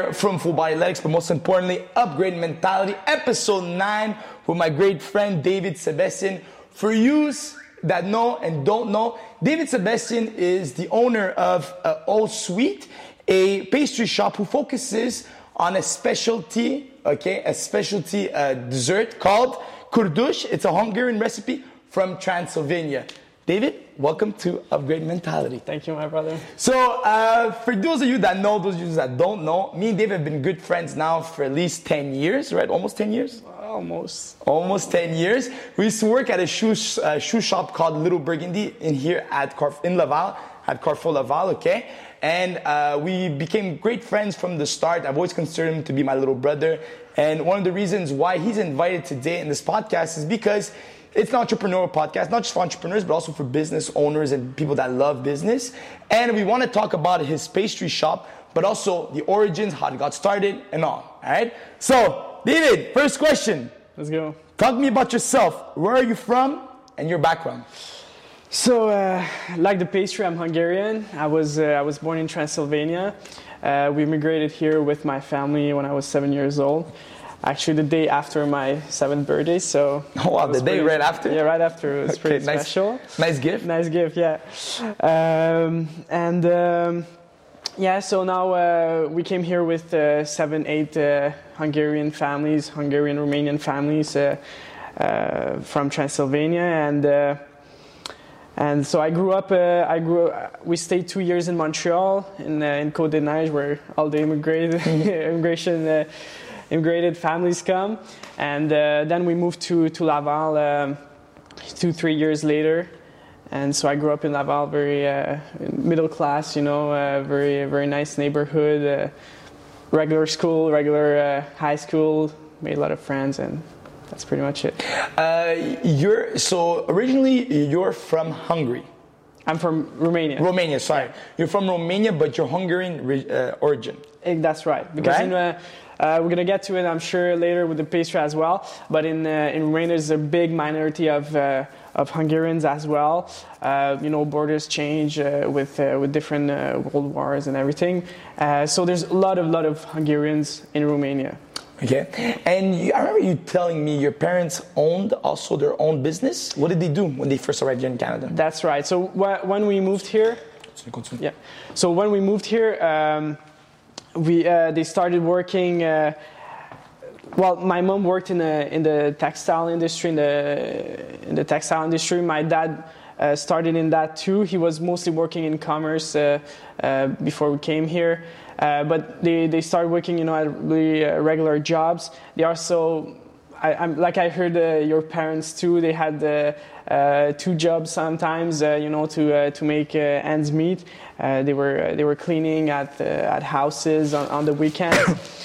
Here from Full Body Athletics, but most importantly, Upgrade Mentality, episode 9 with my great friend David Sebastian. For you that know and don't know, David Sebastian is the owner of uh, All Sweet, a pastry shop who focuses on a specialty, okay, a specialty uh, dessert called kurdush. It's a Hungarian recipe from Transylvania. David, welcome to Upgrade Mentality. Thank you, my brother. So, uh, for those of you that know, those of you that don't know, me and David have been good friends now for at least 10 years, right? Almost 10 years? Almost. Almost 10 years. We used to work at a shoe, uh, shoe shop called Little Burgundy in here at Carf- in Laval, at Carrefour Laval, okay? And uh, we became great friends from the start. I've always considered him to be my little brother. And one of the reasons why he's invited today in this podcast is because it's an entrepreneurial podcast, not just for entrepreneurs, but also for business owners and people that love business. And we want to talk about his pastry shop, but also the origins, how it got started, and all. All right. So, David, first question. Let's go. Talk to me about yourself. Where are you from and your background? So, uh, like the pastry, I'm Hungarian. I was uh, I was born in Transylvania. Uh, we immigrated here with my family when I was seven years old actually the day after my seventh birthday. So oh, wow, the day pretty, right after. Yeah, right after. It was okay, pretty nice, special. Nice gift. Nice gift, yeah. Um, and um, yeah, so now uh, we came here with uh, seven, eight uh, Hungarian families, Hungarian Romanian families uh, uh, from Transylvania, and. Uh, and so I grew up. I grew. we stayed two years in Montreal, in in Côte des Neiges, where all the immigration immigrated families come. And uh, then we moved to, to Laval um, two, three years later. And so I grew up in Laval, very uh, middle class, you know, uh, very, very nice neighborhood, uh, regular school, regular uh, high school, made a lot of friends, and that's pretty much it. Uh, you're, so originally you're from Hungary. I'm from Romania. Romania, sorry. Yeah. You're from Romania, but you're Hungarian origin. Eh, that's right. Because right? in uh, we're gonna get to it, I'm sure, later with the pastry as well. But in uh, in Romania, there's a big minority of uh, of Hungarians as well. Uh, you know, borders change uh, with uh, with different world wars and everything. so there's a lot of lot of Hungarians in Romania. Okay, and you, I remember you telling me your parents owned also their own business. What did they do when they first arrived here in Canada? That's right. So wh- when we moved here, yeah. So when we moved here. Um, we uh, they started working. Uh, well, my mom worked in the in the textile industry in the in the textile industry. My dad uh, started in that too. He was mostly working in commerce uh, uh, before we came here. Uh, but they, they started working, you know, at really regular jobs. They also I, am like I heard your parents too. They had two jobs sometimes, you know, to to make ends meet. they were they were cleaning at at houses on, on the weekends.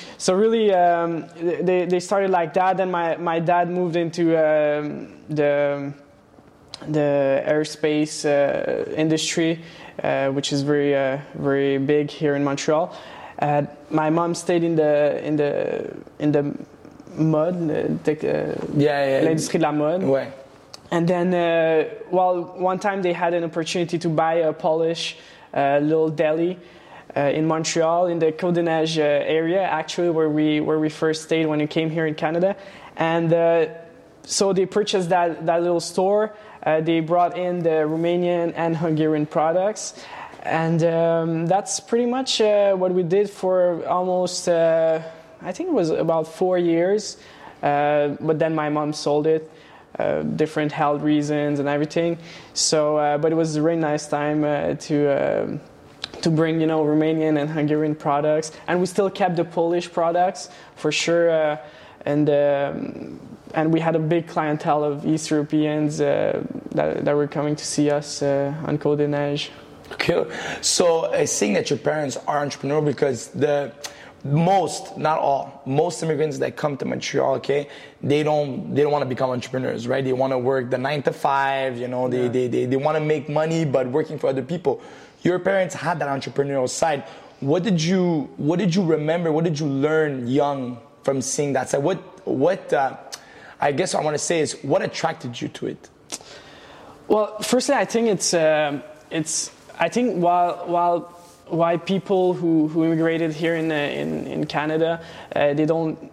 so really, um, they they started like that. Then my my dad moved into um, the the aerospace uh, industry, uh, which is very uh, very big here in Montreal. my mom stayed in the in the in the mode, l'industrie de la mode. Ouais. And then, uh, well, one time they had an opportunity to buy a Polish uh, little deli uh, in Montreal, in the Côte Neiges uh, area, actually, where we where we first stayed when we came here in Canada. And uh, so they purchased that that little store. Uh, they brought in the Romanian and Hungarian products. And um, that's pretty much what we did for almost I think it was about four years. But then my mom sold it, uh, different health reasons and everything. So, uh, but it was a really nice time uh, to um, to bring you know Romanian and Hungarian products, and we still kept the Polish products for sure. Uh, and um, and we had a big clientele of East Europeans uh, that, that were coming to see us on Côte des Neiges. Okay, so uh, seeing that your parents are entrepreneurial because the most, not all, most immigrants that come to Montreal, okay, they don't they don't want to become entrepreneurs, right? They want to work the nine to five, you know, they yeah. they, they, they want to make money but working for other people. Your parents had that entrepreneurial side. What did you what did you remember? What did you learn young from seeing that side? What what uh, I guess I want to say is what attracted you to it? Well, firstly, I think it's uh, it's I think while while why people who, who immigrated here in, uh, in, in Canada, uh, they don't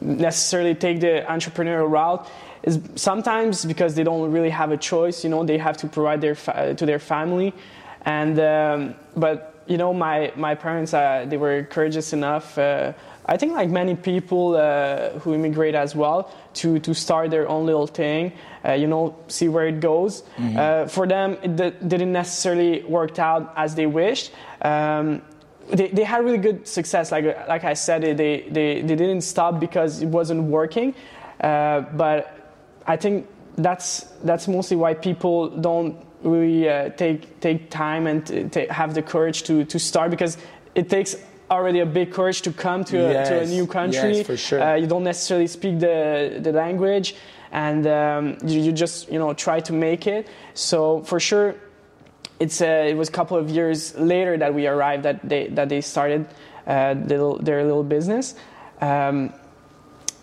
necessarily take the entrepreneurial route is sometimes because they don't really have a choice. You know, they have to provide their fa- to their family, and um, but you know, my my parents uh, they were courageous enough. Uh, I think like many people uh, who immigrate as well to to start their own little thing. Uh, you know, see where it goes. Mm-hmm. Uh, for them, it d- didn't necessarily work out as they wished. Um, they, they had really good success. Like like I said, they they, they didn't stop because it wasn't working. Uh, but I think that's that's mostly why people don't really uh, take take time and t- have the courage to to start because it takes already a big courage to come to, yes. a, to a new country. Yes, for sure. Uh, you don't necessarily speak the the language, and um, you, you, just you know try to make it. So for sure, it's uh, it was a couple of years later that we arrived that they that they started uh, their, their little business. Um,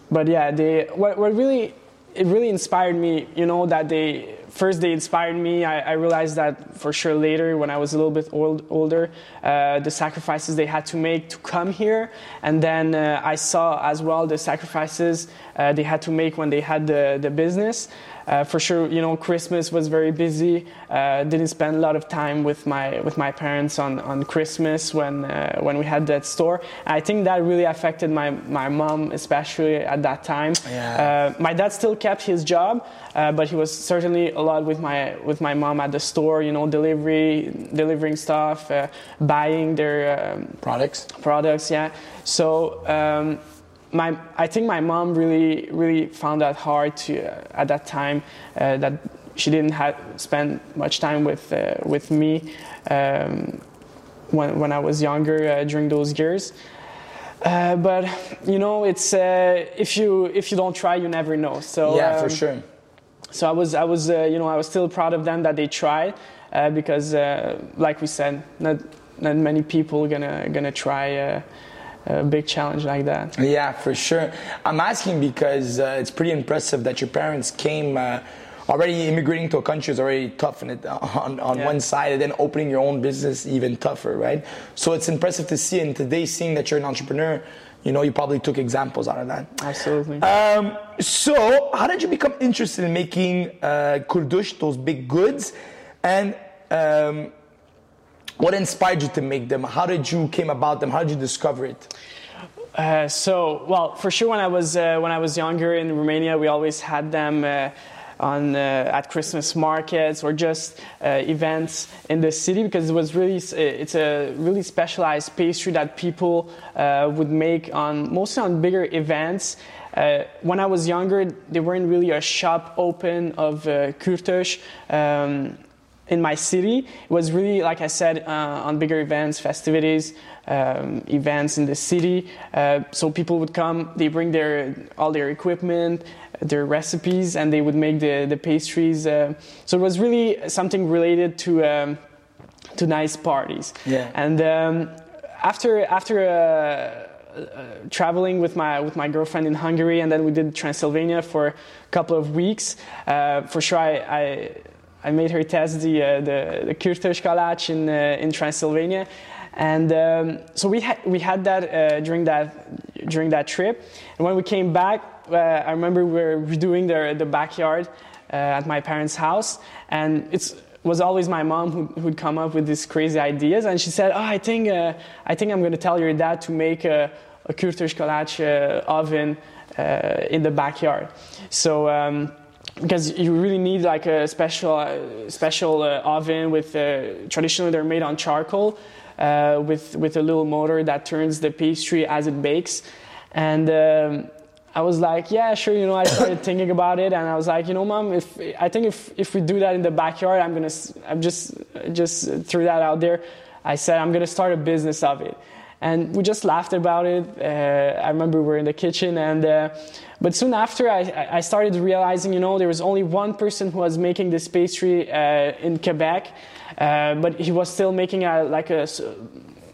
but yeah, they what, what really it really inspired me, you know, that they first they inspired me. I, I realized that for sure later when I was a little bit old, older, uh, the sacrifices they had to make to come here, and then uh, I saw as well the sacrifices uh, they had to make when they had the the business. Uh, for sure, you know, Christmas was very busy. Uh, didn't spend a lot of time with my with my parents on, on Christmas when uh, when we had that store. I think that really affected my my mom, especially at that time. Yeah. Uh, my dad still kept his job, uh, but he was certainly a lot with my with my mom at the store. You know, delivery, delivering stuff, uh, buying their um, products. Products, yeah. So. Um, my, I think my mom really, really found that hard to, uh, at that time, uh, that she didn't have, spend much time with, uh, with me um, when, when I was younger uh, during those years. Uh, but you know, it's uh, if you if you don't try, you never know. So yeah, um, for sure. So I was I was you know I was still proud of them that they tried because, like we said, not not many people gonna gonna try a big challenge like that. Yeah, for sure. I'm asking because uh, it's pretty impressive that your parents came. Uh, already immigrating to a country is already tough and it, on, on yeah. one side and then opening your own business even tougher right so it's impressive to see and today seeing that you're an entrepreneur you know you probably took examples out of that absolutely um, so how did you become interested in making uh, kurdush those big goods and um, what inspired you to make them? How did you came about them? How did you discover it? Uh, so, well, for sure, when I was uh, when I was younger in Romania, we always had them. Uh, on uh, at Christmas markets or just uh, events in the city because it was really it's a really specialized pastry that people uh, would make on mostly on bigger events. when I was younger, there weren't really a shop open of uh, kurtosh. Um, in my city. It was really, like I said, uh, on bigger events, festivities, um, events in the city. Uh, so people would come, they bring their all their equipment, their recipes, and they would make the the pastries. Uh, so it was really something related to um, to nice parties. Yeah. And um, after after. Uh, uh, traveling with my with my girlfriend in Hungary, and then we did Transylvania for a couple of weeks. Uh, for sure, I, I I made her test the uh, the, the Kalács in uh, in Transylvania, and um, so we had we had that uh, during that during that trip. And when we came back, uh, I remember we were redoing the the backyard uh, at my parents' house, and it was always my mom who who'd come up with these crazy ideas. And she said, "Oh, I think uh, I think I'm going to tell your dad to make a, a Kalács oven in the backyard." So. Um, because you really need like a special uh, special uh, oven with uh, traditionally they're made on charcoal uh, with with a little motor that turns the pastry as it bakes. And um, I was like yeah sure you know I started thinking about it and I was like you know mom if I think if if we do that in the backyard I'm gonna I'm just just threw that out there. I said I'm gonna start a business of it. And we just laughed about it. Uh, I remember we were in the kitchen, and uh, but soon after, I, I, started realizing, you know, there was only one person who was making this pastry uh, in Quebec, uh, but he was still making a like a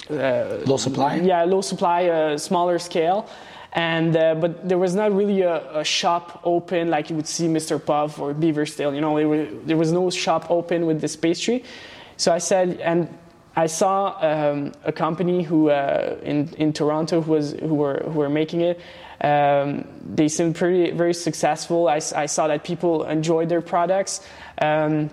uh, low supply. Yeah, low supply, uh, smaller scale. And but there was not really a, a, shop open like you would see Mr. Puff or BeaverTails. You know, there was no shop open with this pastry. So I said, and I saw um, a company who uh, in in Toronto who was who were who were making it. Um, they seemed pretty very successful. I, I, saw that people enjoyed their products. Um,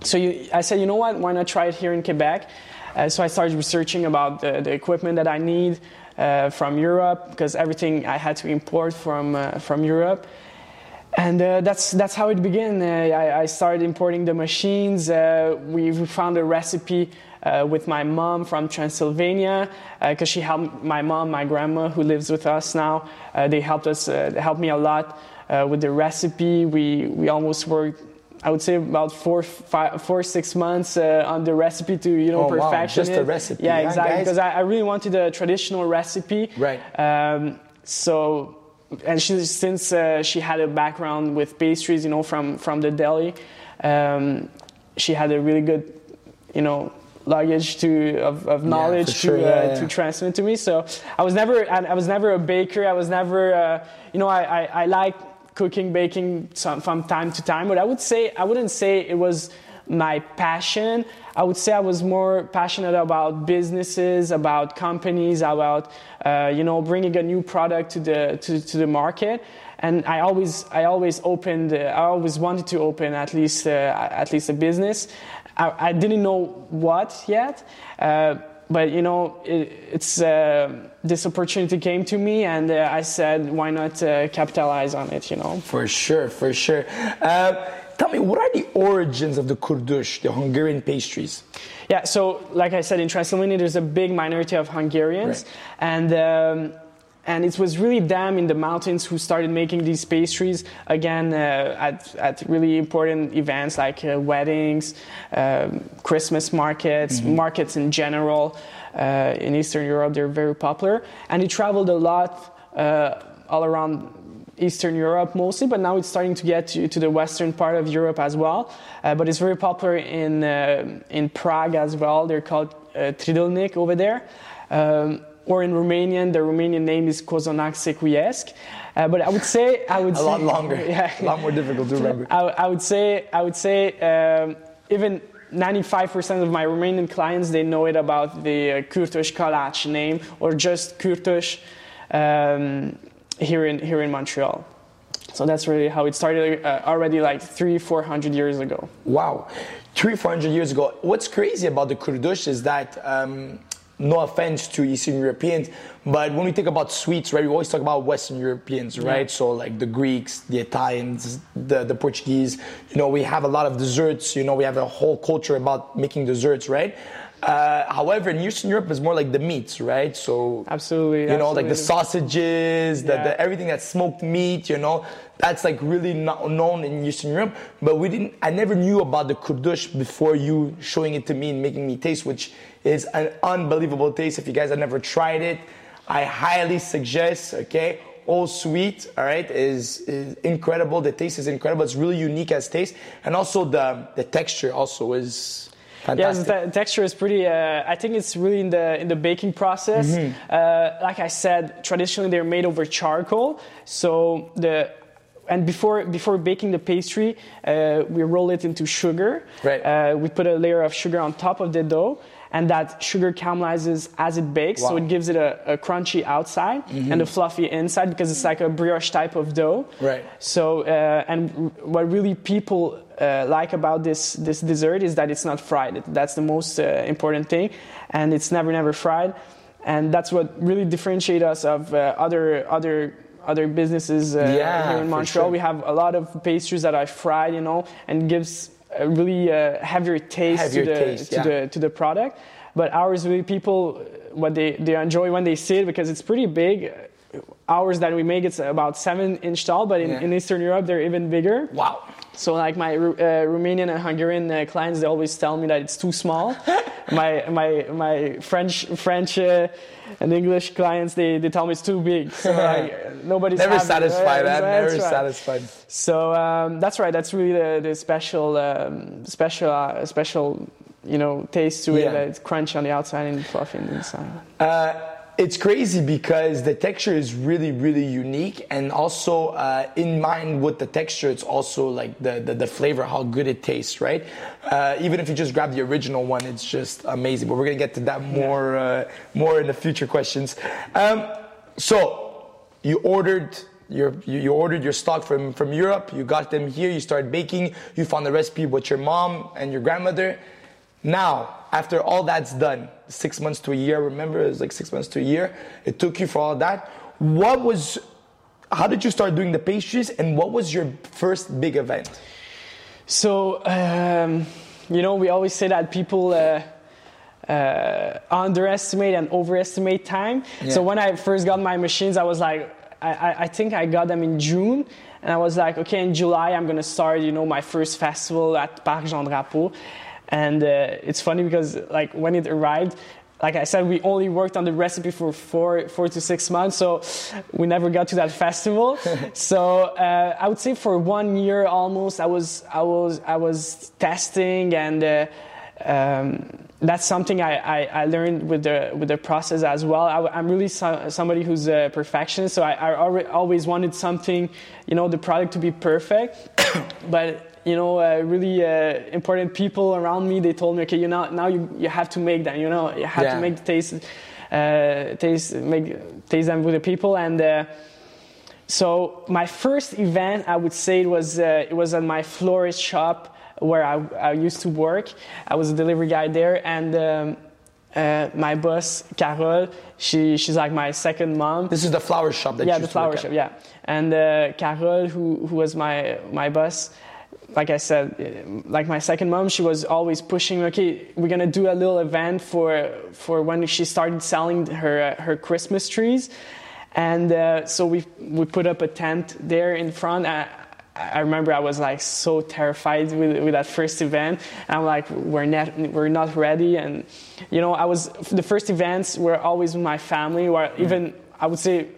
so you, I said, you know what? Why not try it here in Quebec? Uh, so I started researching about the, the equipment that I need uh, from Europe because everything I had to import from uh, from Europe and uh, that's that's how it began. Uh, I, I, started importing the machines. Uh, we, we, found a recipe uh, with my mom from Transylvania because uh, she helped my mom, my grandma, who lives with us now. Uh, they helped us, helped me a lot with the recipe. We we almost worked. I would say about four, five, four, six months on the recipe to you know oh, perfection. Wow. Just the recipe. Yeah, exactly. Because I, I, really wanted a traditional recipe. Right. Um, so and she, since uh, she had a background with pastries, you know, from from the deli, um, she had a really good, you know, luggage to of, of knowledge yeah, sure. to uh, yeah, yeah. to transmit to me. So I was never I, was never a baker. I was never uh, you know I, I, I like cooking baking some, from time to time, but I would say I wouldn't say it was my passion. I would say I was more passionate about businesses, about companies, about uh, you know bringing a new product to the to, to the market. And I always I always opened uh, I always wanted to open at least uh, at least a business. I, I, didn't know what yet. Uh, but you know, it, it's uh, this opportunity came to me, and uh, I said, why not capitalize on it? You know. For sure, for sure. Tell me, what are the origins of the kurdush, the Hungarian pastries? Yeah, so like I said, in Transylvania, there's a big minority of Hungarians, right. and um, and it was really them in the mountains who started making these pastries again uh, at, at really important events like uh, weddings, um, Christmas markets, mm-hmm. markets in general. Uh, in Eastern Europe, they're very popular, and he traveled a lot uh, all around Eastern Europe mostly, but now it's starting to get to, to the western part of Europe as well. Uh, but it's very popular in, uh, in Prague as well. They're called uh, Tridelnik over there. Um, or in Romanian, the Romanian name is Cozonac Secuiesc. Uh, but I would say I would a say, lot longer, yeah, a lot more difficult to remember. I, I would say I would say um, even 95% of my Romanian clients they know it about the uh, Kurtos Kalács name or just Kurtos. Um, here in here in Montreal. So that's really how it started uh, already like three, four hundred years ago. Wow, three, four hundred years ago. What's crazy about the kurdush is that, um, no offense to Eastern Europeans, but when we think about sweets, right, we always talk about Western Europeans, right? Yeah. So like the Greeks, the Italians, the, the Portuguese, you know, we have a lot of desserts, you know, we have a whole culture about making desserts, right? Uh, however, in Eastern Europe, it's more like the meats, right? So absolutely, you know, absolutely. like the sausages, the, yeah. the, everything that's smoked meat, you know, that's like really not known in Eastern Europe. But we didn't. I never knew about the kurdush before you showing it to me and making me taste, which is an unbelievable taste. If you guys have never tried it, I highly suggest. Okay, all sweet, all right, is, is incredible. The taste is incredible. It's really unique as taste, and also the the texture also is Fantastic. Yes, the texture is pretty. Uh, I think it's really in the in the baking process. Mm-hmm. Uh, like I said, traditionally they're made over charcoal. So the and before before baking the pastry, uh, we roll it into sugar. Right. Uh, we put a layer of sugar on top of the dough, and that sugar caramelizes as it bakes, wow. so it gives it a, a crunchy outside mm-hmm. and a fluffy inside because it's like a brioche type of dough. Right. So uh, and what really people uh, like about this this dessert is that it's not fried. That's the most uh, important thing, and it's never never fried, and that's what really differentiates us of uh, other other other businesses uh, yeah, here in Montreal. Sure. We have a lot of pastries that are fried, you know, and gives a really uh, heavier taste heavier to the taste, to yeah. the to the product. But ours really people what they they enjoy when they see it because it's pretty big ours that we make it's about seven inch tall but in, yeah. in eastern europe they're even bigger wow so like my uh, Romanian and Hungarian uh, clients, they always tell me that it's too small. my my my French French uh, and English clients, they, they tell me it's too big. So like, nobody's never happy. satisfied. Right? never right. satisfied. So um, that's right. That's really the, the special um, special uh, special you know taste to yeah. it. It's crunchy on the outside and fluffy on the inside. It's crazy because the texture is really, really unique, and also uh, in mind with the texture, it's also like the, the, the flavor, how good it tastes, right? Uh, even if you just grab the original one, it's just amazing. But we're gonna get to that more uh, more in the future questions. Um, so you ordered your, you, you ordered your stock from, from Europe, you got them here, you started baking, you found the recipe with your mom and your grandmother. Now, after all that's done, six months to a year, remember, it was like six months to a year, it took you for all that. What was, how did you start doing the pastries and what was your first big event? So, um, you know, we always say that people uh, uh, underestimate and overestimate time. Yeah. So when I first got my machines, I was like, I, I think I got them in June, and I was like, okay, in July I'm gonna start, you know, my first festival at Parc Jean Drapeau. And uh, it's funny because like when it arrived, like I said, we only worked on the recipe for four, four to six months, so we never got to that festival. so uh, I would say for one year almost, I was I was I was testing, and uh, um, that's something I, I, I, learned with the with the process as well. I, am really so, somebody who's a perfectionist, so I, I always wanted something, you know, the product to be perfect, but you know, uh, really uh, important people around me. They told me, okay, you know, now you, you have to make them. You know, you have yeah. to make the taste, uh, taste, make taste them with the people. And uh, so my first event, I would say, it was uh, it was at my florist shop where I, I, used to work. I was a delivery guy there, and. Um, uh, my boss Carol, she she's like my second mom. This is the flower shop that yeah, the flower shop, yeah. And uh, Carol, who who was my my boss, like I said, like my second mom, she was always pushing. Okay, we're gonna do a little event for for when she started selling her her Christmas trees, and uh, so we we put up a tent there in front. I, I remember I was like so terrified with, with that first event. And I'm like, we're not we're not ready. And you know, I was the first events were always with my family, or even I would say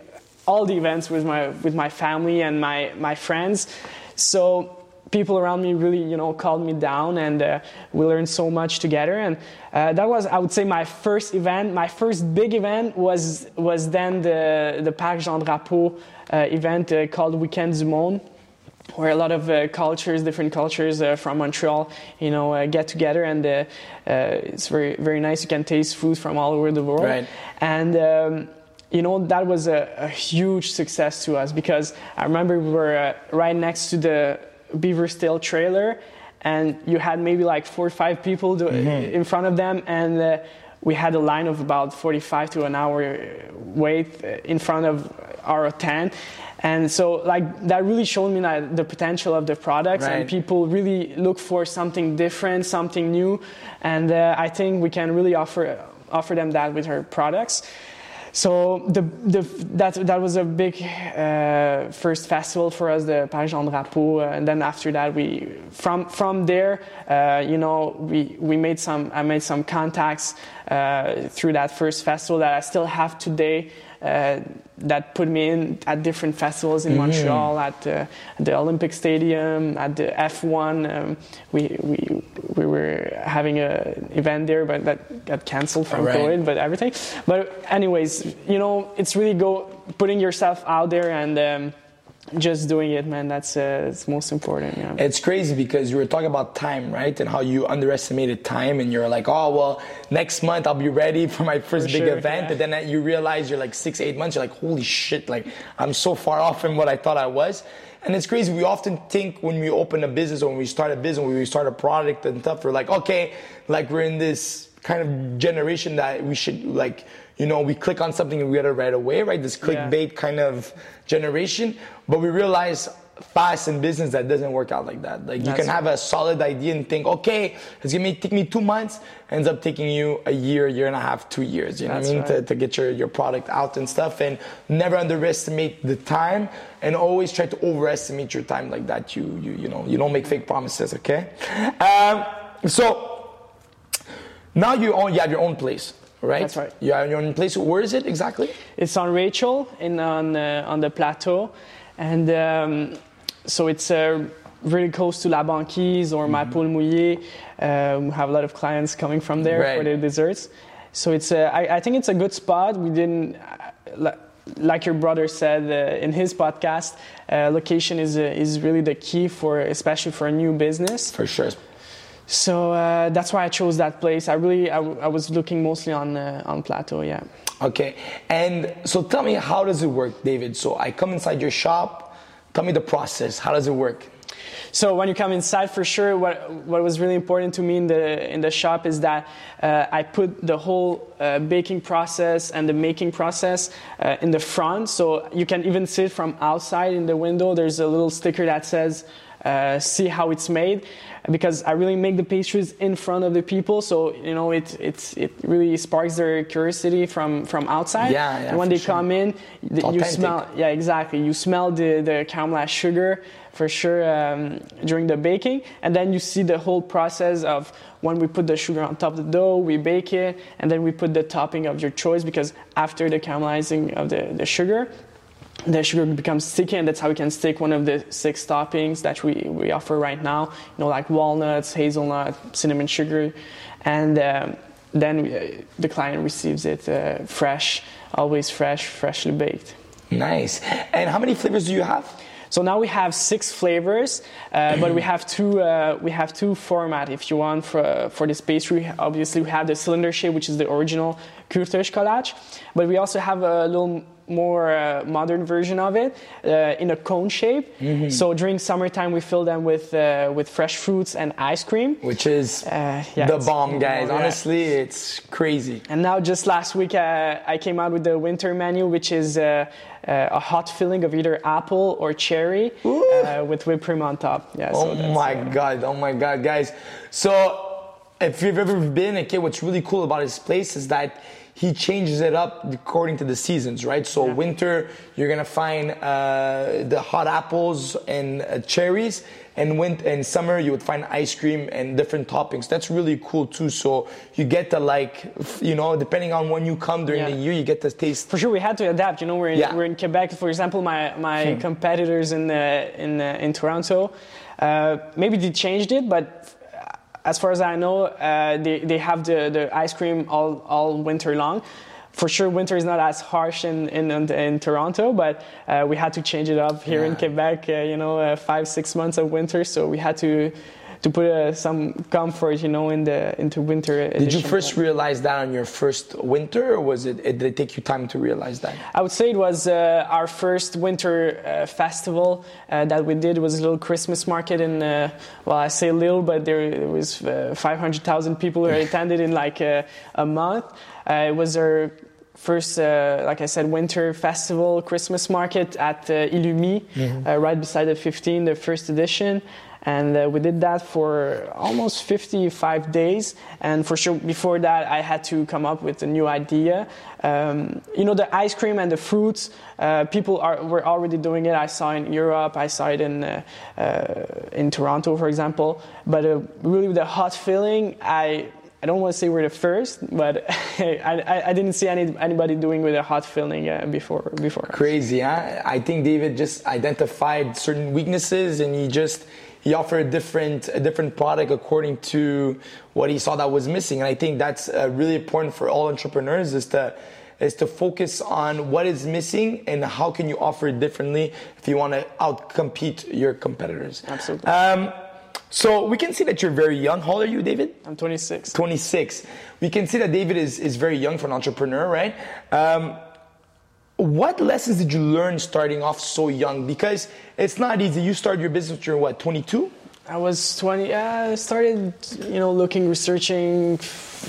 all the events with my with my family and my my friends. So people around me really, you know, calmed me down, and uh, we learned so much together. And uh, that was, I would say, my first event. My first big event was was then the the Parc Jean Drapeau uh, event uh, called Weekend du Monde. Where a lot of uh, cultures, different cultures uh, from Montreal, you know, get together, and it's very, very nice. You can taste food from all over the world, right. and um, you know that was a, a, huge success to us because I remember we were uh, right next to the BeaverTails trailer, and you had maybe like four or five people do, mm-hmm. in front of them, and uh, we had a line of about 45 to an hour wait in front of our tent. And so, like that really showed me that the potential of the products, right. and people really look for something different, something new, and uh, I think we can really offer offer them that with our products. So the, the, that, that was a big uh, first festival for us, the Parc Jean Drapeau. And then after that, we from from there, uh, you know, we, we made some I made some contacts uh, through that first festival that I still have today. Uh, that put me in at different festivals in mm-hmm. Montreal, at uh, the Olympic Stadium, at the F1. Um, we, we, we were having an event there, but that got cancelled from right. COVID, but everything. But anyways, you know, it's really go putting yourself out there and um, just doing it, man. That's uh, it's most important. Yeah. It's crazy because you were talking about time, right? And how you underestimated time, and you're like, oh well, next month I'll be ready for my first for big sure, event, yeah. and then you realize you're like six, eight months. You're like, holy shit! Like I'm so far off from what I thought I was. And it's crazy. We often think when we open a business or when we start a business, when we start a product and stuff, we're like, okay, like we're in this kind of generation that we should like you know, we click on something and we get it right away, right? This clickbait yeah. kind of generation. But we realize fast in business that doesn't work out like that. Like That's you can have a solid idea and think, okay, it's gonna take me two months, ends up taking you a year, year and a half, two years. You know That's what I mean? Right. To, to get your, your product out and stuff. And never underestimate the time and always try to overestimate your time like that. You you you know, you don't make fake promises, okay? Um, so now you own you have your own place right? That's right. You in your own place. Where is it exactly? It's on Rachel in on uh, on the plateau, and um, so it's uh, really close to La Banquise or mm-hmm. Ma Poule Mouillée. Uh, we have a lot of clients coming from there right. for their desserts. So it's a, I, I think it's a good spot. We didn't. Uh, like your brother said uh, in his podcast, uh, location is uh, is really the key for, especially for a new business. For sure. So uh, that's why I chose that place. I really, I, I was looking mostly on uh, on Plateau, yeah. Okay, and so tell me, how does it work, David? So I come inside your shop. Tell me the process. How does it work? So when you come inside, for sure, what what was really important to me in the in the shop is that uh, I put the whole uh, baking process and the making process uh, in the front, so you can even see it from outside in the window. There's a little sticker that says uh, see how it's made because I really make the pastries in front of the people. So you know it it, it really sparks their curiosity from from outside. Yeah, yeah and when they sure. come in you smell yeah exactly. You smell the the caramelized sugar for sure um, during the baking. And then you see the whole process of when we put the sugar on top of the dough we bake it and then we put the topping of your choice because after the caramelizing of the, the sugar the sugar becomes sticky and that's how we can stick one of the six toppings that we, we offer right now. You know like walnuts hazelnut cinnamon sugar. And um, then we, uh, the client receives it uh, fresh always fresh freshly baked. Nice. And how many flavors do you have? So now we have six flavors, uh, but we have two uh, we have two format. If you want for for this pastry. Obviously, we have the cylinder shape, which is the original Kurtös but we also have a little more uh, modern version of it uh, in a cone shape. Mm-hmm. So during summertime, we fill them with uh, with fresh fruits and ice cream, which is uh, yeah, the bomb, guys. Bomb, Honestly, yeah. it's crazy. And now, just last week, uh, I came out with the winter menu, which is uh, a hot filling of either apple or cherry with whipped cream on top. Yeah. Oh so my god! Oh my god, guys! So. If you've ever been, okay, what's really cool about this place is that he changes it up according to the seasons, right? So yeah. winter, you're gonna find uh, the hot apples and uh, cherries, and winter and summer, you would find ice cream and different toppings. That's really cool too. So you get to like, you know, depending on when you come during yeah. the year, you get to taste. For sure, we had to adapt. You know, we're in, yeah. we're in Quebec. For example, my my hmm. competitors in the, in the, in Toronto, uh, maybe they changed it, but as far as I know, uh, they, they have the, the ice cream all, all winter long. For sure, winter is not as harsh in, in, in Toronto, but uh, we had to change it up here yeah. in Quebec, uh, you know, uh, five, six months of winter. So we had to to put uh, some comfort, you know, in the into winter. Did you first realize that on your first winter, or was it, it did it take you time to realize that? I would say it was uh, our first winter uh, festival uh, that we did. It was a little Christmas market in. Uh, well, I say little, but there, there was uh, 500,000 people who attended in like a month. it was our first, uh, like I said, winter festival Christmas market at uh, Illumi, mm-hmm. uh, right beside the 15, the first edition and uh, we did that for almost 55 days. And for sure before that i had to come up with a new idea. Um, you know the ice cream and the fruits uh, people are, were already doing it. I saw in europe. I saw it in, uh, uh in toronto for example. But uh, really with the hot filling i I don't want to say we're the first, but I, I, didn't see any, anybody doing with a hot filling uh, before before. Crazy, huh? I think David just identified certain weaknesses, and he just he offered a different a different product according to what he saw that was missing. And I think that's uh, really important for all entrepreneurs is to is to focus on what is missing and how can you offer it differently if you want to outcompete your competitors. Absolutely. Um, so we can see that you're very young. How old are you, David? I'm 26. 26. We can see that David is, is very young for an entrepreneur, right? Um, what lessons did you learn starting off so young? Because it's not easy. You started your business when you're what, 22? I was 20. I started, you know, looking, researching.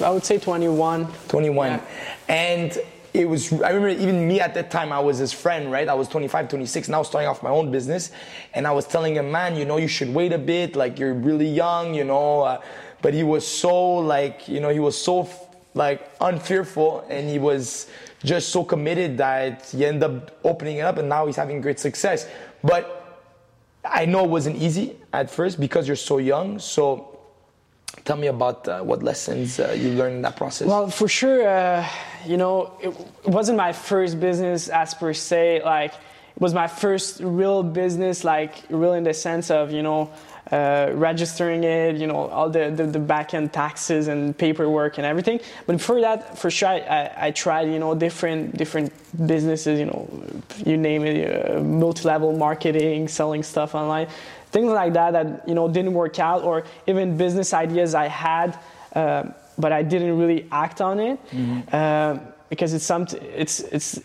I would say 21. 21, yeah. and it was. I remember even me at that time. I was his friend, right? I was 25, 26. Now starting off my own business, and I was telling him, man, you know, you should wait a bit. Like you're really young, you know. Uh, but he was so like, you know, he was so like unfearful, and he was just so committed that he ended up opening it up and now he's having great success. But I know it wasn't easy at first because you're so young. So tell me about uh, what lessons uh, you learned in that process. Well, for sure, uh, you know, it, it, wasn't my first business as per se. Like, it was my first real business, like real in the sense of you know uh, registering it, you know, all the, the, the back end taxes and paperwork and everything. But before that, for sure, I, I, I tried, you know, different different businesses, you know, you name it, uh, multi-level marketing, selling stuff online, things like that that you know didn't work out, or even business ideas I had, uh, but I didn't really act on it mm-hmm. because it's something, it's it's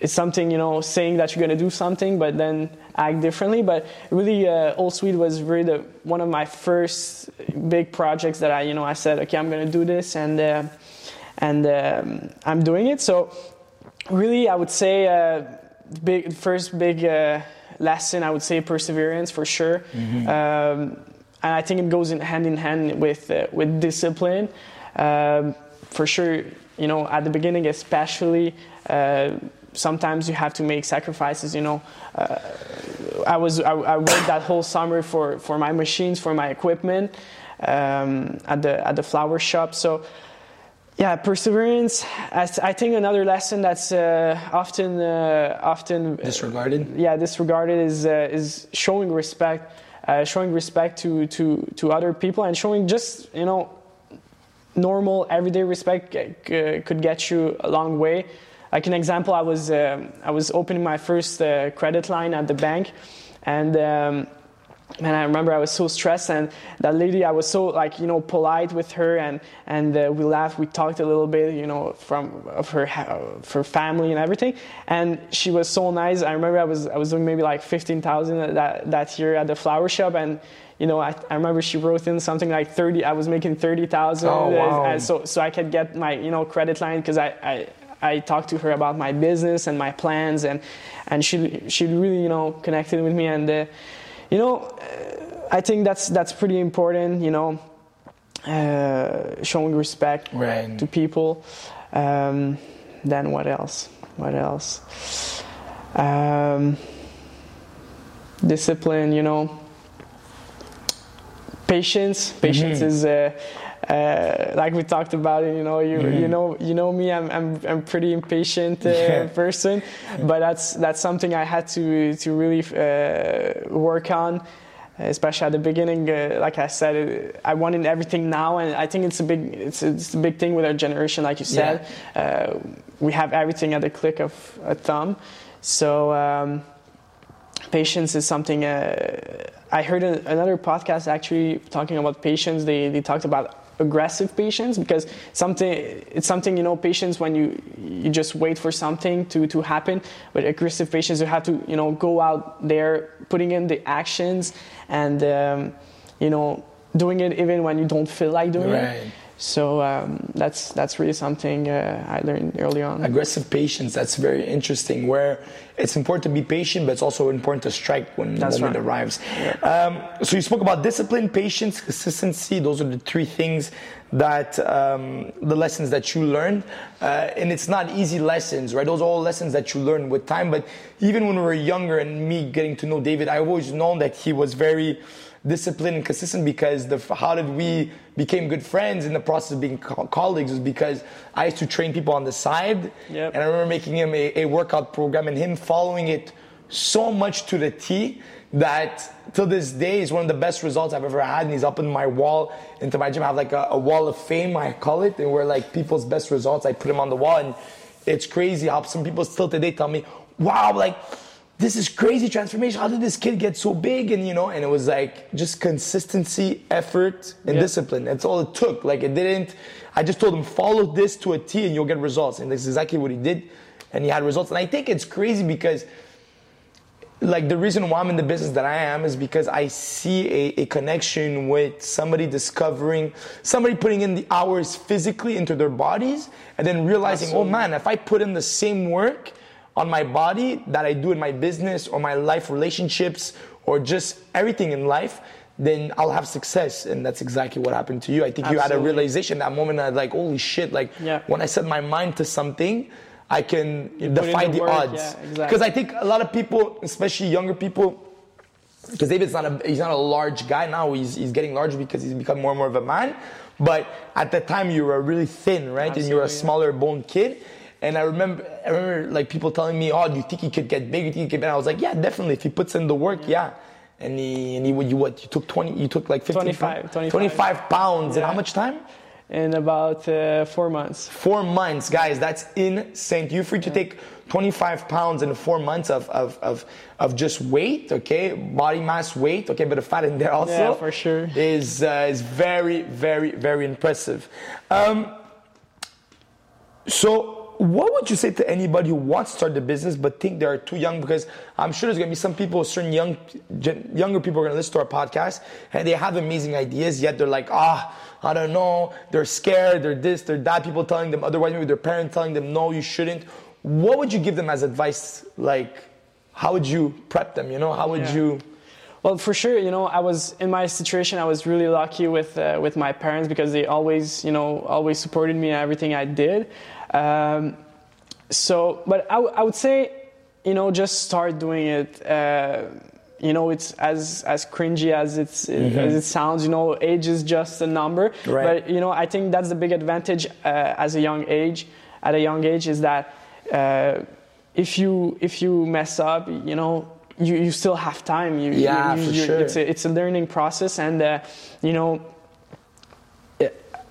it's something you know saying that you're going to do something but then act differently. But really uh, All Sweet was really the, one of my first big projects that i you know i said okay i'm going to do this and uh, and um, i'm doing it. So really i would say uh, big first big uh, lesson i would say perseverance for sure. Mm-hmm. um, and i think it goes in hand in hand with uh, with discipline. Um, for sure you know at the beginning especially uh, sometimes you have to make sacrifices. You know, uh, I was I, I, worked that whole summer for, for my machines, for my equipment um, at the at the flower shop. So yeah, perseverance. I think another lesson that's uh, often uh, often disregarded. Yeah, disregarded is uh, is showing respect, uh, showing respect to to to other people, and showing just you know normal everyday respect could get you a long way like an example, I was uh, I was opening my first uh, credit line at the bank, and. Um, and I remember I was so stressed, and that lady, I was so like you know polite with her, and and uh, we laughed, we talked a little bit, you know, from of her of her family and everything, and she was so nice. I remember I was I was doing maybe like fifteen thousand that that year at the flower shop, and you know I, I remember she wrote in something like thirty. I was making thirty thousand, oh, wow. so so I could get my you know credit line because I, I I talked to her about my business and my plans, and and she she really you know connected with me, and uh, you know uh, I think that's that's pretty important, you know, uh, showing respect right. to people. Um, then what else? What else? Um, discipline, you know. Patience. Patience mm-hmm. is uh, like we talked about it, you know, you mm-hmm. you know you know me, I'm I'm I'm pretty impatient uh, yeah. person, but that's that's something I had to to really uh, work on, especially at the beginning. Uh, like I said, I wanted everything now, and I think it's a big it's it's a big thing with our generation, like you said. Yeah. Uh, we have everything at the click of a thumb, so. Um, patience is something uh, I heard a, another podcast actually talking about patience. They, they talked about aggressive patience because something it's something you know patients when you you just wait for something to to happen but aggressive patients you have to you know go out there putting in the actions and um, you know doing it even when you don't feel like doing right. it so um, that's that's really something uh, I learned early on. Aggressive patience. That's very interesting. Where it's important to be patient, but it's also important to strike when that's the moment right. arrives. Um, so you spoke about discipline, patience, consistency. Those are the three things that um, the lessons that you learned, uh, and it's not easy lessons, right? Those are all lessons that you learn with time. But even when we were younger, and me getting to know David, I've always known that he was very disciplined and consistent because the how did we became good friends in the process of being co- colleagues was because I used to train people on the side yep. and I remember making him a, a workout program and him following it so much to the T that till this day is one of the best results I've ever had. And he's up in my wall into my gym. I have like a, a, wall of fame, I call it, and where like people's best results, I put him on the wall. And it's crazy how some people still today tell me, wow, like this is crazy transformation. How did this kid get so big? And you know, and it was like just consistency, effort, and yeah. discipline. That's all it took. Like it didn't. I just told him follow this to a T, and you'll get results. And that's exactly what he did, and he had results. And I think it's crazy because, like, the reason why I'm in the business that I am is because I see a, a connection with somebody discovering, somebody putting in the hours physically into their bodies, and then realizing, oh man, if I put in the same work on my body that I do in my business or my life relationships or just everything in life, then I'll have success. And that's exactly what happened to you. I think Absolutely. you had a realization that moment that like, holy shit, like yeah. when I set my mind to something, I can you defy the, the odds. Because yeah, exactly. I think a lot of people, especially younger people, because David's not a he's not a large guy now. He's he's getting larger because he's become more and more of a man. But at the time you were really thin, right? Absolutely, and you were a smaller boned kid And I remember, I remember like people telling me, "Oh, do you think he could get big? Do you think he could?" And I was like, "Yeah, definitely. If he puts in the work, yeah." And he, and he, you what? You took 20, you took like 15 25, 25. 25 pounds in how much time? In about uh, four months. Four months, guys. That's insane. You're free to take 25 pounds in four months of, of, of, of just weight, okay? Body mass weight, okay? But the fat in there also. Yeah, for sure. Is, uh, is very, very, very impressive. Um, so, what would you say to anybody who wants to start the business but think they are too young? Because I'm sure there's gonna be some people, certain young, gen, younger people are gonna listen to our podcast and they have amazing ideas, yet they're like, ah, I don't know, they're scared, they're this, they're that, people telling them otherwise, maybe their parents telling them, no, you shouldn't. What would you give them as advice? Like, how would you prep them? You know, how would Yeah. you? Well, for sure, you know, I was in my situation. I was really lucky with uh, with my parents because they always, you know, always supported me in everything I did. Um, so, but I, w- I would say, you know, just start doing it. Uh, you know, it's as as cringy as it's as it sounds. You know, age is just a number. Right. But you know, I think that's the big advantage uh, as a young age. At a young age, is that uh, if you if you mess up, you know, you, you still have time. You, Yeah, you, for sure. It's a, it's a learning process, and uh, you know,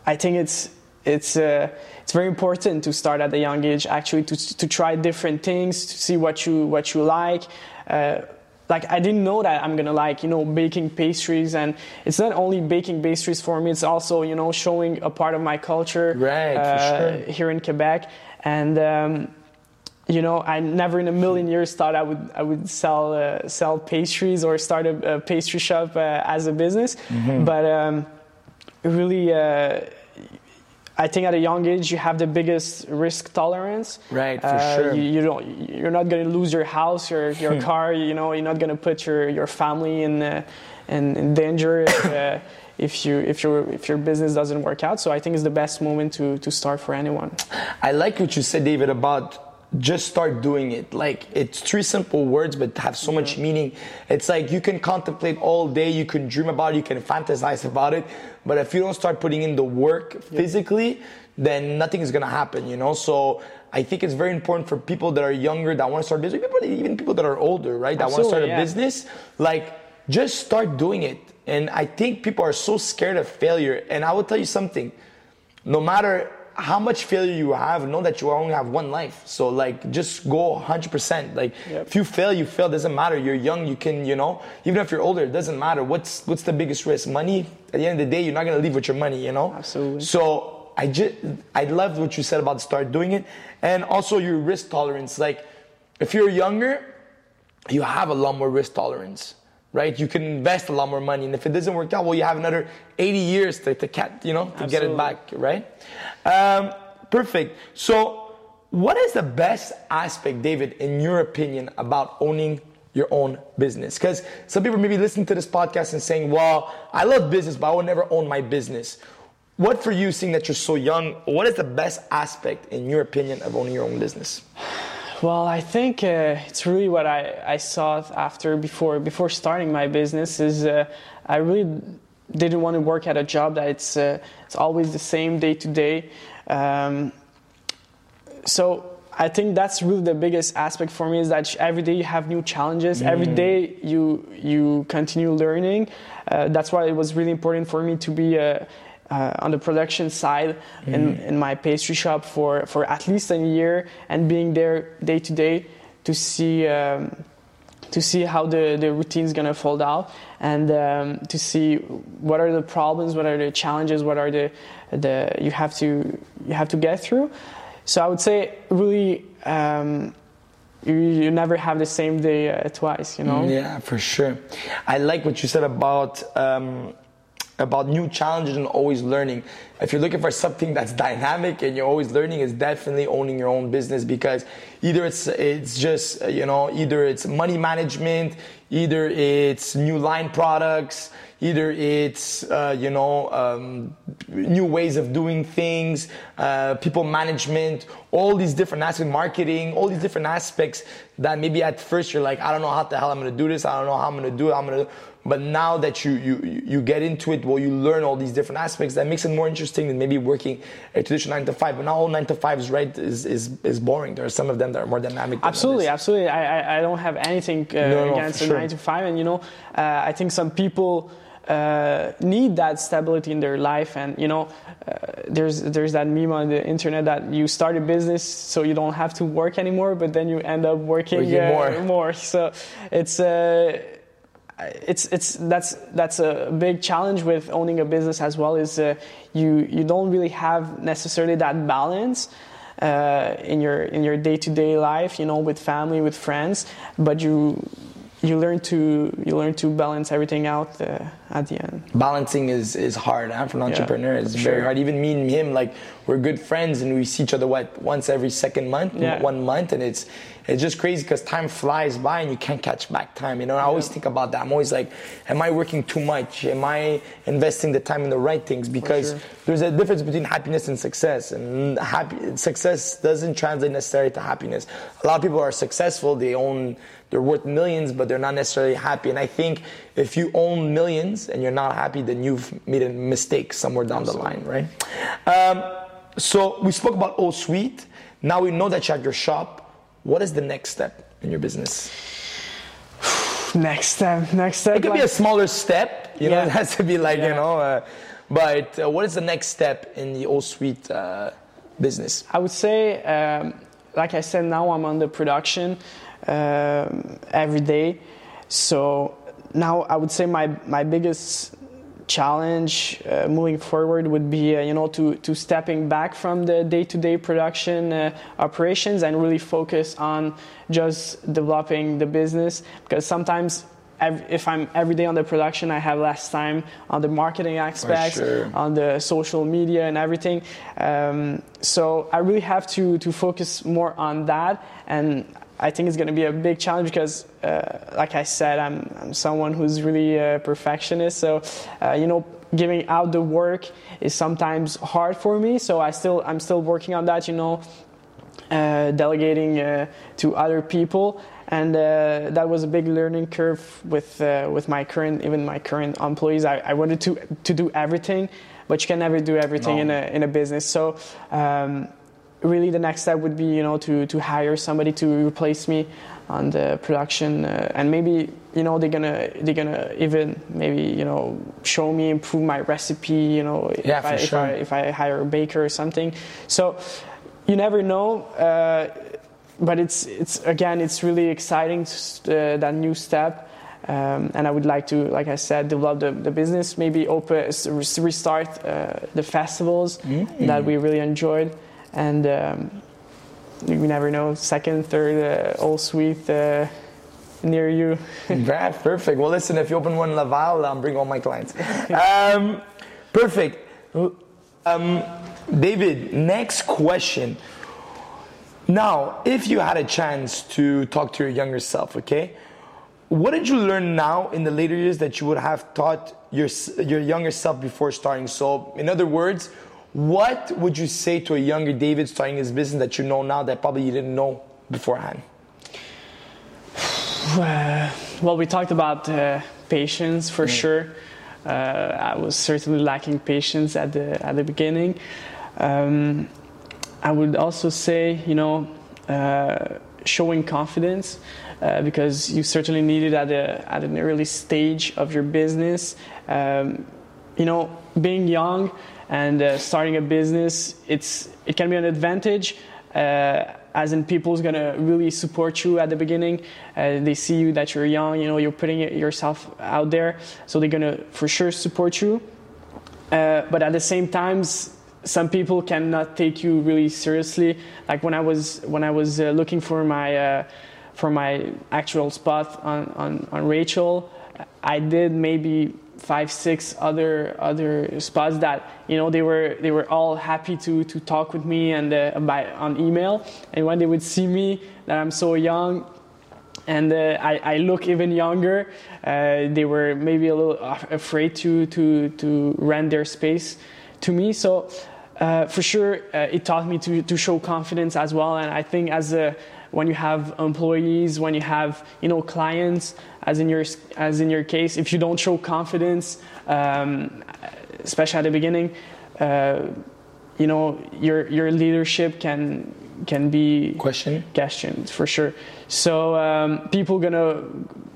I think it's it's uh, it's very important to start at a young age. Actually, to to try different things, to see what you what you like. Uh, like I didn't know that I'm gonna like you know baking pastries, and it's not only baking pastries for me. It's also you know showing a part of my culture Right, uh, sure. here in Quebec, and. Um, you know, I never in a million years thought I would I would sell uh, sell pastries or start a, a pastry shop uh, as a business, Mm-hmm. but um, really, uh, I think at a young age you have the biggest risk tolerance. Right, for Uh, sure. You, you don't you're not going to lose your house, your your car. You know, you're not going to put your your family in uh, in, in danger. If, uh, if you if your if your business doesn't work out, so I think it's the best moment to to start for anyone. I like what you said, David, about just start doing it. Like it's three simple words, but have so much meaning. It's like you can contemplate all day, you can dream about it, you can fantasize about it, but if you don't start putting in the work physically, then nothing is gonna happen. You know, so. I think it's very important for people that are younger that want to start business, people, even people that are older, right? That want to start a yeah. business, like just start doing it. And I think people are so scared of failure. And I will tell you something no matter how much failure you have, know that you only have one life. So like, just go 100%. Like, Yep. if you fail, you fail. Doesn't matter. You're young. You can, you know, even if you're older, it doesn't matter. What's what's the biggest risk? Money. At the end of the day, you're not gonna leave with your money. You know. Absolutely. So I just I loved what you said about start doing it, and also your risk tolerance. Like, if you're younger, you have a lot more risk tolerance, right? You can invest a lot more money, and if it doesn't work out, well, you have another 80 years to, to cat, you know, to get it back, right? Um, perfect. So, what is the best aspect, David, in your opinion, about owning your own business? Because some people may be listening to this podcast and saying, "Well, I love business, but I will never own my business." What for you, seeing that you're so young? What is the best aspect, in your opinion, of owning your own business? Well, I think uh, it's really what I, I saw after before before starting my business is uh, I really didn't want to work at a job that it's uh, it's always the same day to day. Um, so I think that's really the biggest aspect for me is that every day you have new challenges. Every day you you continue learning. Uh, that's why it was really important for me to be uh, uh, on the production side in, in my pastry shop for, for at least a year and being there day to day to see um, to see how the, the routine is going to fold out and um, to see what are the problems, what are the challenges, what are the, the you have to you have to get through. So I would say really um, you, you never have the same day uh, twice, you know. Yeah, for sure. I like what you said about um, about new challenges and always learning. If you're looking for something that's dynamic and you're always learning, it's definitely owning your own business because either it's it's just you know either it's money management, either it's new line products, either it's uh, you know um, new ways of doing things, uh, people management, all these different aspects, marketing, all these different aspects that maybe at first you're like, I don't know how the hell I'm gonna do this, I don't know how I'm gonna do it, I'm gonna. But now that you you you get into it, well, you learn all these different aspects. That makes it more interesting than maybe working a traditional nine to five. But not all nine to fives, right, is is, is boring. There are some of them that are more dynamic. absolutely, absolutely. I, I, I don't have anything uh, no, no, against a sure. nine to five, and you know, uh, I think some people uh, need that stability in their life and you know uh, there's there's that meme on the internet that you start a business so you don't have to work anymore but then you end up working, uh, more. more so it's uh, it's it's that's that's a big challenge with owning a business as well is uh, you you don't really have necessarily that balance uh, in your in your day-to-day life you know with family with friends but you you learn to you learn to balance everything out uh, at the end. Balancing is is hard huh? for an entrepreneur. Yeah, it's very sure. hard. Even me and him, like we're good friends, and we see each other what once every second month, yeah. one month, and it's it's just crazy because time flies by and you can't catch back time. You know, I always think about that. I'm always like, am I working too much? Am I investing the time in the right things? Because sure. there's a difference between happiness and success, and happy success doesn't translate necessarily to happiness. A lot of people are successful; they own they're worth millions, but they're not necessarily happy. And I think if you own millions and you're not happy, then you've made a mistake somewhere down Absolutely. the line, right? Um, so we spoke about O Suite. Now we know that you have your shop. What is the next step in your business? next step, next step. It could like, be a smaller step. You yeah. know, it has to be like yeah. you know. Uh, but uh, what is the next step in the O Suite uh, business? I would say, um, like I said, now I'm on the production um, every day. So now I would say my my biggest challenge uh, moving forward would be uh, you know to to stepping back from the day-to-day production uh, operations and really focus on just developing the business because sometimes if I'm every day on the production, I have less time on the marketing aspects, sure. on the social media and everything. Um, so I really have to to focus more on that, and I think it's going to be a big challenge because, uh, like I said, I'm, I'm someone who's really a perfectionist. So, uh, you know, giving out the work is sometimes hard for me. So I still, I'm still working on that. You know, uh, delegating uh, to other people, and uh, that was a big learning curve with uh, with my current, even my current employees. I, I wanted to to do everything, but you can never do everything no. in a in a business. So. Um, really the next step would be you know to to hire somebody to replace me on the production uh, and maybe you know they're gonna they're gonna even maybe you know show me improve my recipe you know yeah, if, I, sure. if I if I hire a baker or something so you never know uh, but it's it's again it's really exciting uh, that new step um, and I would like to, like I said, develop the, the business, maybe open, restart uh, the festivals mm-hmm. that we really enjoyed and um, you never know, second, third, uh, O Suite uh, near you. Right, perfect. Well, listen, if you open one in Laval, I'll bring all my clients. Um, perfect. Um, David, next question. Now, if you had a chance to talk to your younger self, okay, what did you learn now in the later years that you would have taught your your younger self before starting? So, in other words, what would you say to a younger David starting his business that you know now that probably you didn't know beforehand? well, we talked about uh, patience for mm. sure. Uh, I was certainly lacking patience at the at the beginning. Um, I would also say, you know, uh, showing confidence uh, because you certainly need it at a at an early stage of your business. Um, you know, being young and uh, starting a business it's it can be an advantage uh, as in people's gonna really support you at the beginning. Uh, they see you that you're young you know you're putting yourself out there so they're gonna for sure support you. Uh, but at the same times some people cannot take you really seriously. Like when i was when i was uh, looking for my uh, for my actual spot on, on, on rachel i did maybe five six other other spots that you know they were they were all happy to to talk with me and uh, by on email. And when they would see me that I'm so young and uh, I, I, look even younger uh, they were maybe a little afraid to to to rent their space to me. So uh, for sure uh, it taught me to to show confidence as well. And I think as a when you have employees, when you have you know clients, as in your as in your case, if you don't show confidence, um, especially at the beginning, uh, you know your your leadership can can be question questioned for sure. So um, people gonna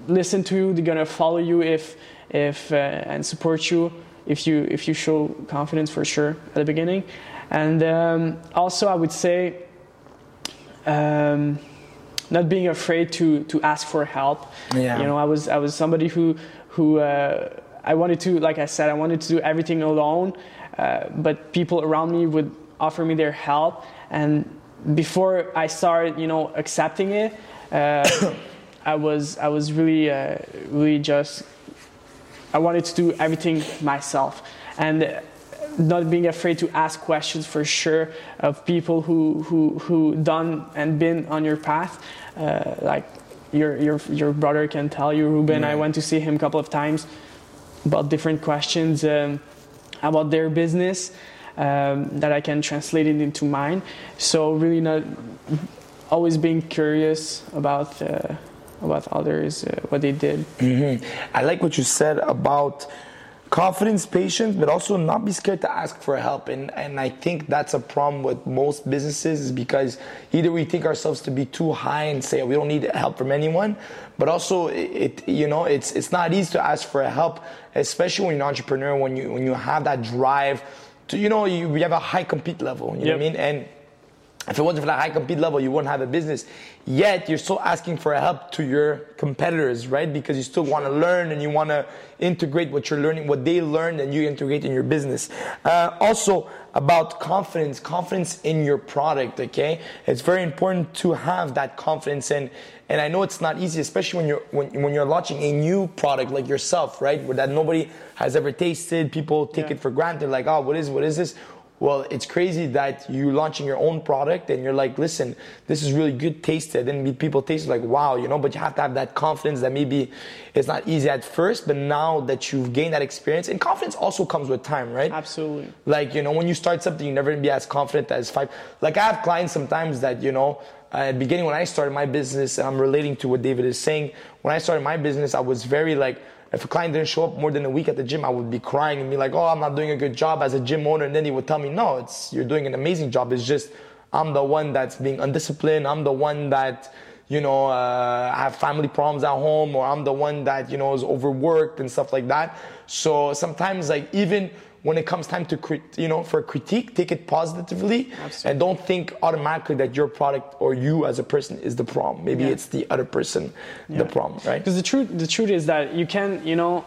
listen to you, they're gonna follow you if if uh, and support you if you if you show confidence for sure at the beginning. And um, also, I would say um, not being afraid to to ask for help. Yeah. You know, I was I was somebody who who uh, I wanted to, like I said, I wanted to do everything alone, uh, but people around me would offer me their help. And before I started, you know, accepting it, uh, I was I was really uh, really just I wanted to do everything myself and not being afraid to ask questions for sure of people who who who done and been on your path. Uh, like your your your brother can tell you Ruben I went to see him a couple of times about different questions um, about their business um, that I can translate it into mine. So really not always being curious about uh, about others uh, what they did. Mm-hmm. I like what you said about confidence, patience, but also not be scared to ask for help. And and I think that's a problem with most businesses is because either we think ourselves to be too high and say we don't need help from anyone, but also it, it you know it's it's not easy to ask for help, especially when you're an entrepreneur when you when you have that drive to you know you, you have a high compete level. You know what I mean? And if it wasn't for that high compete level, you wouldn't have a business. Yet you're still asking for help to your competitors, right? Because you still want to learn and you want to integrate what you're learning, what they learned, and you integrate in your business. Uh, also about confidence, confidence in your product. Okay, it's very important to have that confidence and. And I know it's not easy, especially when you're when, when you're launching a new product like yourself, right? Where that nobody has ever tasted. People take Yeah. it for granted, like, oh, what is what is this? Well, it's crazy that you're launching your own product and you're like, listen, this is really good, tasted. And people taste like, wow, you know, but you have to have that confidence that maybe it's not easy at first, but now that you've gained that experience, and confidence also comes with time, right? absolutely Like, you know, when you start something, you're never gonna be as confident as five. Like, I have clients sometimes that, you know, at the beginning when I started my business, and I'm relating to what David is saying. When I started my business, I was very like, if a client didn't show up more than a week at the gym, I would be crying and be like, oh, I'm not doing a good job as a gym owner. And then he would tell me, no, it's, you're doing an amazing job. It's just, I'm the one that's being undisciplined. I'm the one that, you know, uh, have family problems at home, or I'm the one that, you know, is overworked and stuff like that. So sometimes, like, even when it comes time to, crit- you know, for a critique, take it positively and don't think automatically that your product or you as a person is the problem. Maybe Yeah. it's the other person, the problem, right? Because the truth, the truth is that you can, you know,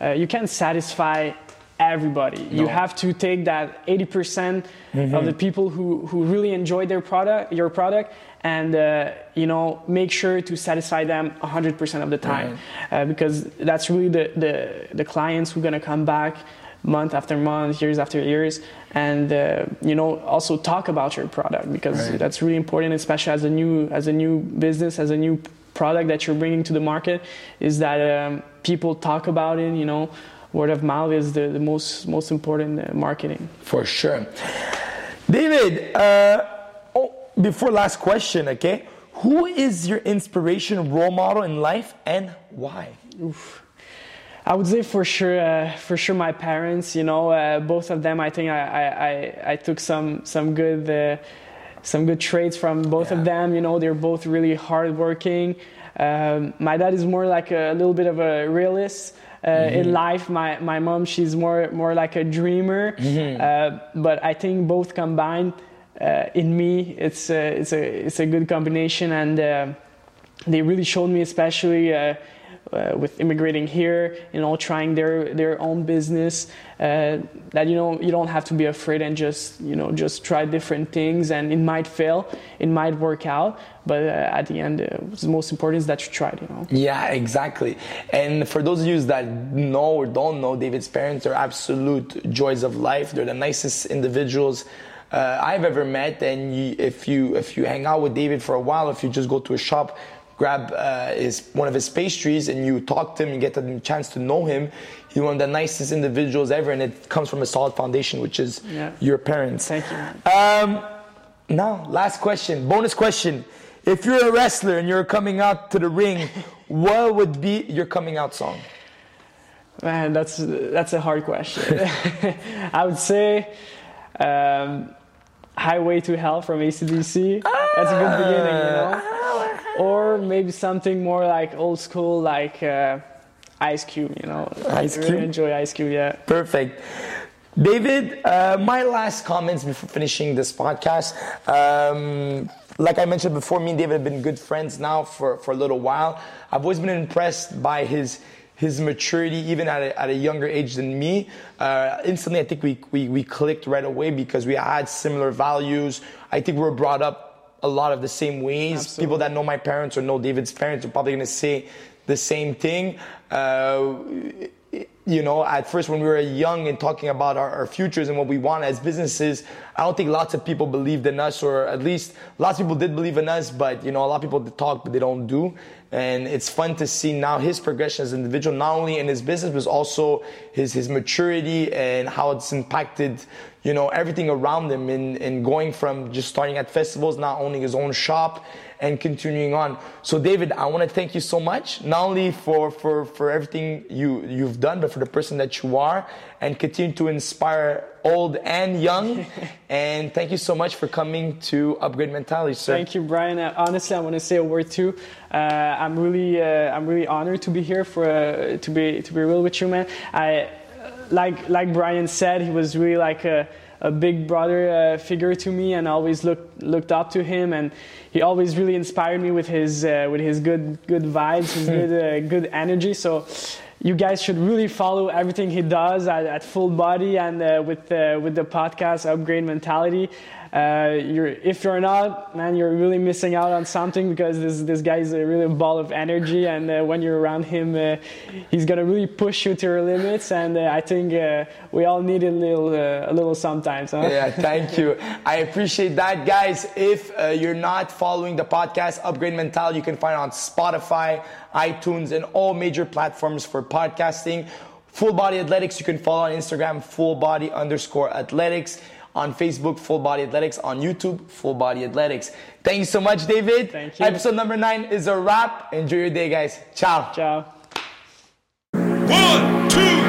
uh, you can satisfy everybody. You have to take that 80% Mm-hmm. of the people who, who really enjoy their product, your product, and uh, you know, make sure to satisfy them 100% of the time, uh, because that's really the, the the clients who are gonna come back month after month, years after years, and uh, you know, also talk about your product because Right. that's really important, especially as a new as a new business, as a new product that you're bringing to the market is that um, people talk about it you know word of mouth is the, the most most important uh, marketing For sure. David, uh, oh, before last question, okay? Who is your inspiration role model in life and why? I would say for sure uh, for sure my parents you know uh, both of them i think i i, I, I took some some good uh, some good traits from both Yeah. of them you know they're both really hardworking. Um, my dad is more like a, little bit of a realist uh, in life. My, my mom she's more more like a dreamer. Uh, but i think both combined uh, in me it's a, it's a it's a good combination. And uh, they really showed me especially uh, with immigrating here you know trying their their own business uh, that you know you don't have to be afraid and just you know just try different things and it might fail it might work out but uh, at the end uh, the most important is that you tried you know Yeah, exactly. And for those of you that know or don't know, David's parents are absolute joys of life. They're the nicest individuals uh, I've ever met. And you, if you if you hang out with David for a while, if you just go to a shop, grab uh, his one of his pastries, and you talk to him, you get the chance to know him. He's one of the nicest individuals ever, and it comes from a solid foundation, which is Yeah. your parents. thank you Um, now, last question, bonus question. if you're a wrestler and you're coming out to the ring, what would be your coming out song? Man, that's that's a hard question. I would say um, "Highway to Hell" from ACDC. That's a good beginning, you know. Or maybe something more like old school, like uh, Ice Cube. You know, Ice Cube. I really enjoy Ice Cube. Yeah. Perfect. David, uh, my last comments before finishing this podcast. Um, like I mentioned before, me and David have been good friends now for, for a little while. I've always been impressed by his his maturity, even at a, at a younger age than me. Uh, instantly, I think we, we, we clicked right away because we had similar values. I think we were brought up a lot of the same ways. Absolutely. People that know my parents or know David's parents are probably going to say the same thing. Uh, you know, at first when we were young and talking about our, our futures and what we want as businesses, I don't think lots of people believed in us, or at least lots of people did believe in us, but you know, a lot of people talk, but they don't do. And it's fun to see now his progression as an individual, not only in his business, but also his, his maturity and how it's impacted, you know, everything around him in, in going from just starting at festivals, not owning his own shop, and continuing on. So, David, I want to thank you so much, not only for, for, for everything you, you've done, but for the person that you are, and continue to inspire old and young. and thank you so much for coming to Upgrade Mentality, sir. Thank you, Brian. Uh, honestly, I want to say a word too. Uh, I'm really, uh, I'm really honored to be here for uh, to be to be real with you, man. I like like Brian said, he was really like a, a big brother uh, figure to me, and I always looked looked up to him, and he always really inspired me with his uh, with his good good vibes, his good uh, good energy. So. You guys should really follow everything he does at, at Full Body and uh, with uh, with the podcast Upgrade Mentality. Uh, you're, if you're not, man, you're really missing out on something because this this guy is a really ball of energy, and uh, when you're around him, uh, he's gonna really push you to your limits. And uh, I think uh, we all need a little a little sometimes. Huh? Yeah, thank you. I appreciate that, guys. If you're not following the podcast, Upgrade Mentality, you can find on Spotify, iTunes, and all major platforms for podcasting. Full Body Athletics, you can follow on Instagram, Full Body underscore Athletics. On Facebook, Full Body Athletics. On YouTube, Full Body Athletics. Thank you so much, David. Thank you. Episode number nine is a wrap. Enjoy your day, guys. Ciao. Ciao. One, two,